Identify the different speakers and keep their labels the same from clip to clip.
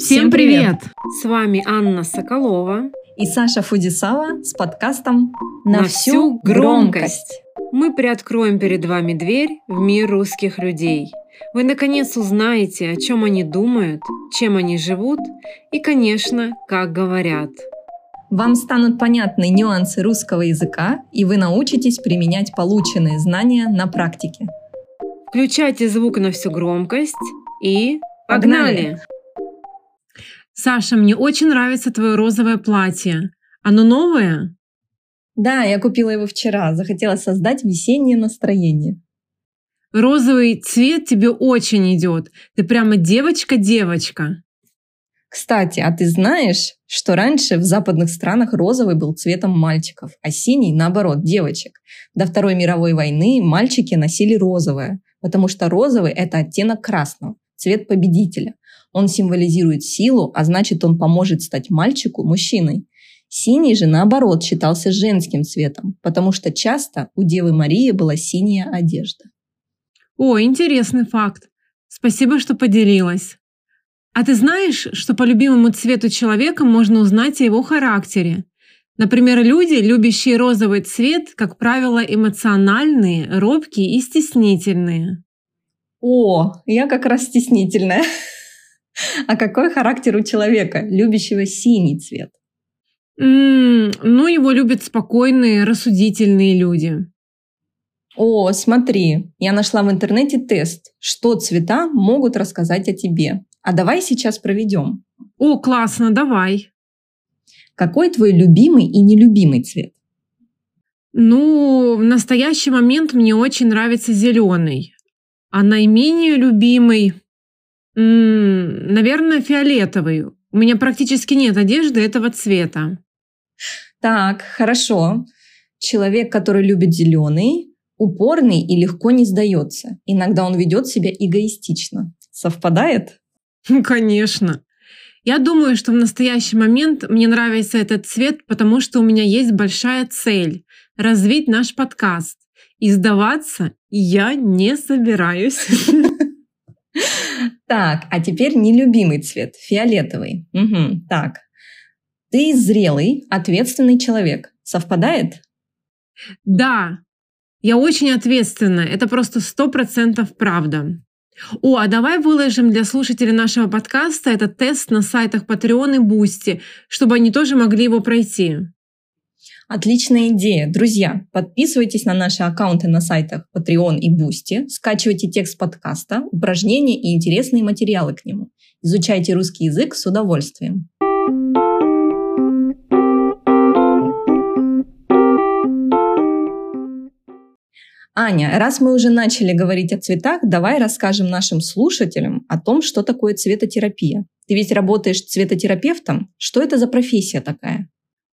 Speaker 1: Всем привет! С вами Анна Соколова
Speaker 2: и Саша Фудисава с подкастом
Speaker 1: «На, всю громкость». Мы приоткроем перед вами дверь в мир русских людей. Вы наконец узнаете, о чем они думают, чем они живут и, конечно, как говорят.
Speaker 2: Вам станут понятны нюансы русского языка, и вы научитесь применять полученные знания на практике.
Speaker 1: Включайте звук на всю громкость и погнали! погнали! Саша, мне очень нравится твое розовое платье. Оно новое?
Speaker 2: Да, я купила его вчера. Захотела создать весеннее настроение.
Speaker 1: Розовый цвет тебе очень идет. Ты прямо девочка-девочка.
Speaker 2: Кстати, а ты знаешь, что раньше в западных странах розовый был цветом мальчиков, а синий, наоборот, девочек? До Второй мировой войны мальчики носили розовое, потому что розовый – это оттенок красного, цвет победителя. Он символизирует силу, а значит он поможет стать мальчику мужчиной. Синий же, наоборот, считался женским цветом, потому что часто у Девы Марии была синяя одежда.
Speaker 1: О, интересный факт. Спасибо, что поделилась. А ты знаешь, что по любимому цвету человека можно узнать о его характере? Например, люди, любящие розовый цвет, как правило, эмоциональные, робкие и стеснительные.
Speaker 2: О, я как раз стеснительная. А какой характер у человека, любящего синий цвет?
Speaker 1: Mm, ну, его любят спокойные, рассудительные люди.
Speaker 2: О, смотри, я нашла в интернете тест, что цвета могут рассказать о тебе. А давай сейчас проведем.
Speaker 1: О, классно, давай.
Speaker 2: Какой твой любимый и нелюбимый цвет?
Speaker 1: Ну, в настоящий момент мне очень нравится зеленый. А наименее любимый М, наверное, фиолетовый. У меня практически нет одежды этого цвета.
Speaker 2: Так, хорошо. Человек, который любит зеленый, упорный и легко не сдается. Иногда он ведет себя эгоистично. Совпадает?
Speaker 1: Конечно. Я думаю, что в настоящий момент мне нравится этот цвет, потому что у меня есть большая цель – развить наш подкаст. И сдаваться я не собираюсь.
Speaker 2: Так, а теперь нелюбимый цвет, фиолетовый. Угу, так. Ты зрелый, ответственный человек. Совпадает?
Speaker 1: Да, я очень ответственна. Это просто сто процентов правда. О, а давай выложим для слушателей нашего подкаста этот тест на сайтах Patreon и Boosty, чтобы они тоже могли его пройти.
Speaker 2: Отличная идея. Друзья, подписывайтесь на наши аккаунты на сайтах Patreon и Boosty, скачивайте текст подкаста, упражнения и интересные материалы к нему. Изучайте русский язык с удовольствием. Аня, раз мы уже начали говорить о цветах, давай расскажем нашим слушателям о том, что такое цветотерапия. Ты ведь работаешь цветотерапевтом. Что это за профессия такая?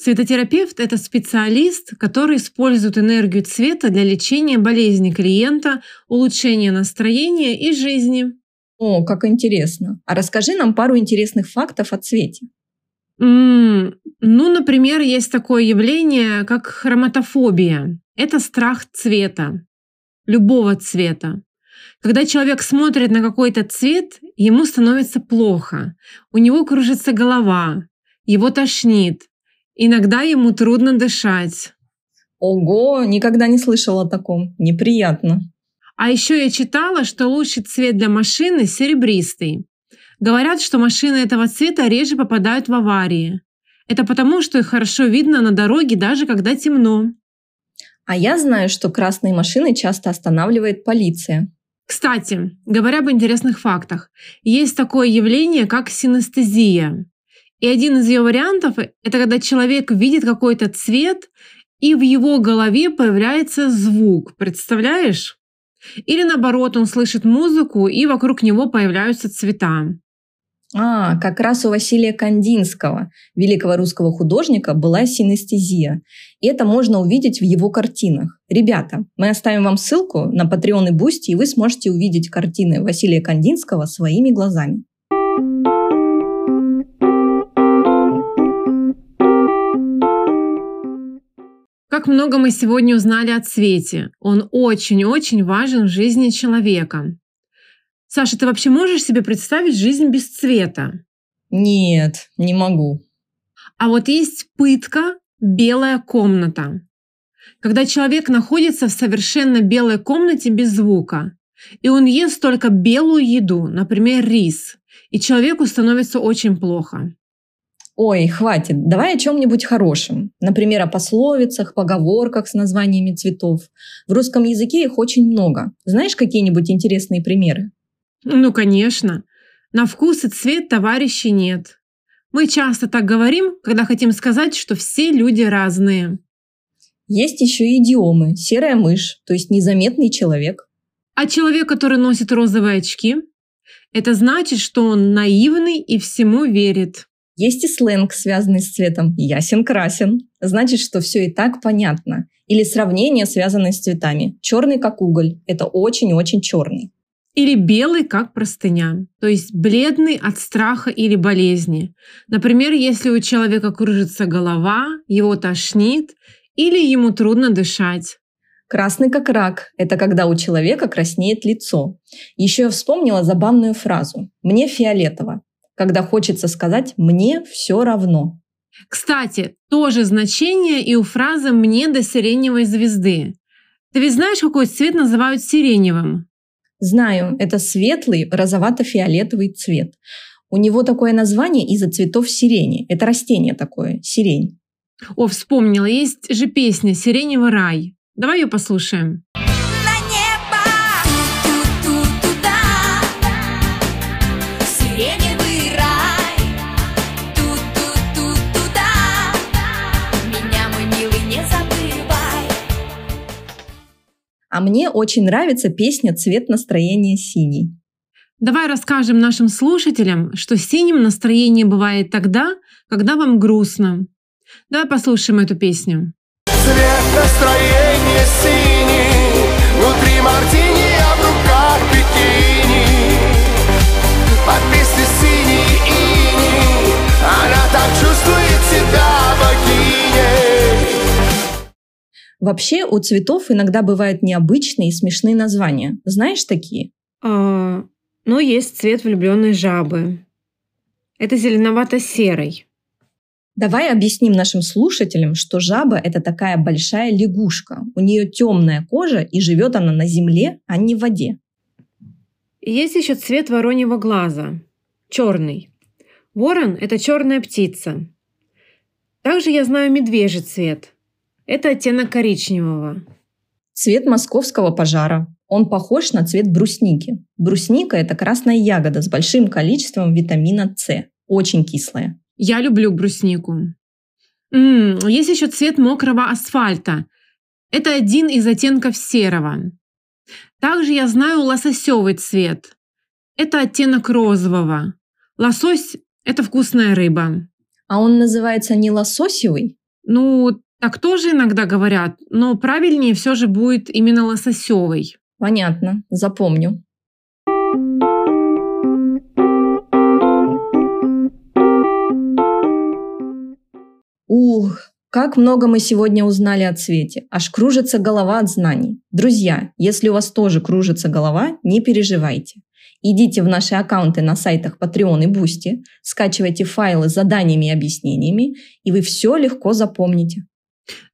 Speaker 1: Цветотерапевт – это специалист, который использует энергию цвета для лечения болезни клиента, улучшения настроения и жизни.
Speaker 2: О, как интересно. А расскажи нам пару интересных фактов о цвете.
Speaker 1: Mm, ну, например, есть такое явление, как хроматофобия. Это страх цвета, любого цвета. Когда человек смотрит на какой-то цвет, ему становится плохо, у него кружится голова, его тошнит, Иногда ему трудно дышать.
Speaker 2: Ого, никогда не слышала о таком. Неприятно.
Speaker 1: А еще я читала, что лучший цвет для машины серебристый. Говорят, что машины этого цвета реже попадают в аварии. Это потому, что их хорошо видно на дороге, даже когда темно.
Speaker 2: А я знаю, что красные машины часто останавливает полиция.
Speaker 1: Кстати, говоря об интересных фактах, есть такое явление, как синестезия. И один из ее вариантов – это когда человек видит какой-то цвет, и в его голове появляется звук. Представляешь? Или наоборот, он слышит музыку, и вокруг него появляются цвета.
Speaker 2: А, как раз у Василия Кандинского, великого русского художника, была синестезия. И это можно увидеть в его картинах. Ребята, мы оставим вам ссылку на Patreon и Boosty, и вы сможете увидеть картины Василия Кандинского своими глазами.
Speaker 1: Как много мы сегодня узнали о цвете. Он очень-очень важен в жизни человека. Саша, ты вообще можешь себе представить жизнь без цвета?
Speaker 2: Нет, не могу.
Speaker 1: А вот есть пытка «белая комната». Когда человек находится в совершенно белой комнате без звука, и он ест только белую еду, например, рис, и человеку становится очень плохо.
Speaker 2: Ой, хватит, давай о чем-нибудь хорошем. Например, о пословицах, поговорках с названиями цветов. В русском языке их очень много. Знаешь какие-нибудь интересные примеры?
Speaker 1: Ну, конечно. На вкус и цвет товарищей нет. Мы часто так говорим, когда хотим сказать, что все люди разные.
Speaker 2: Есть еще и идиомы. Серая мышь, то есть незаметный человек.
Speaker 1: А человек, который носит розовые очки, это значит, что он наивный и всему верит.
Speaker 2: Есть и сленг, связанный с цветом «ясен-красен». Значит, что все и так понятно. Или сравнение, связанное с цветами. Черный как уголь. Это очень-очень черный.
Speaker 1: Или белый как простыня, то есть бледный от страха или болезни. Например, если у человека кружится голова, его тошнит или ему трудно дышать.
Speaker 2: Красный как рак – это когда у человека краснеет лицо. Еще я вспомнила забавную фразу «мне фиолетово» когда хочется сказать «мне все равно».
Speaker 1: Кстати, тоже значение и у фразы «мне до сиреневой звезды». Ты ведь знаешь, какой цвет называют сиреневым?
Speaker 2: Знаю, это светлый розовато-фиолетовый цвет. У него такое название из-за цветов сирени. Это растение такое, сирень.
Speaker 1: О, вспомнила, есть же песня «Сиреневый рай». Давай ее послушаем.
Speaker 2: А мне очень нравится песня «Цвет настроения синий».
Speaker 1: Давай расскажем нашим слушателям, что синим настроение бывает тогда, когда вам грустно. Давай послушаем эту песню.
Speaker 3: Цвет настроения синий, внутри мартини,
Speaker 2: Вообще у цветов иногда бывают необычные и смешные названия. Знаешь такие?
Speaker 1: А, ну, есть цвет влюбленной жабы. Это зеленовато-серый.
Speaker 2: Давай объясним нашим слушателям, что жаба – это такая большая лягушка. У нее темная кожа, и живет она на земле, а не в воде.
Speaker 1: Есть еще цвет вороньего глаза – черный. Ворон – это черная птица. Также я знаю медвежий цвет – это оттенок коричневого.
Speaker 2: Цвет московского пожара. Он похож на цвет брусники. Брусника – это красная ягода с большим количеством витамина С. Очень кислая.
Speaker 1: Я люблю бруснику. М-м, есть еще цвет мокрого асфальта. Это один из оттенков серого. Также я знаю лососевый цвет. Это оттенок розового. Лосось – это вкусная рыба.
Speaker 2: А он называется не лососевый?
Speaker 1: Ну, так тоже иногда говорят, но правильнее все же будет именно лососевый.
Speaker 2: Понятно, запомню. Ух, как много мы сегодня узнали о цвете. Аж кружится голова от знаний. Друзья, если у вас тоже кружится голова, не переживайте. Идите в наши аккаунты на сайтах Patreon и Boosty, скачивайте файлы с заданиями и объяснениями, и вы все легко запомните.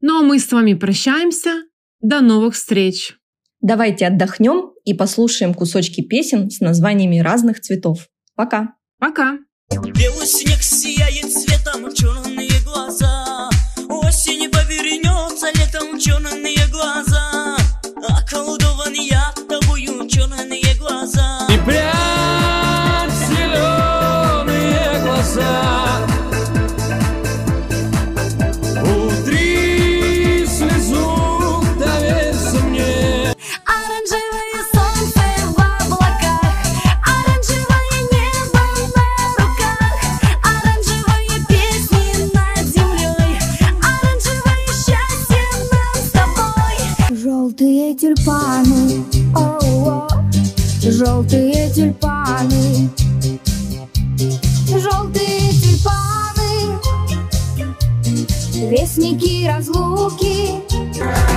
Speaker 1: Ну а мы с вами прощаемся. До новых встреч.
Speaker 2: Давайте отдохнем и послушаем кусочки песен с названиями разных цветов. Пока.
Speaker 1: Пока.
Speaker 4: Белый снег сияет цветом черные глаза. Осень повернется летом черные
Speaker 5: Тюльпаны, о, желтые тюльпаны, желтые тюльпаны, вестники разлуки.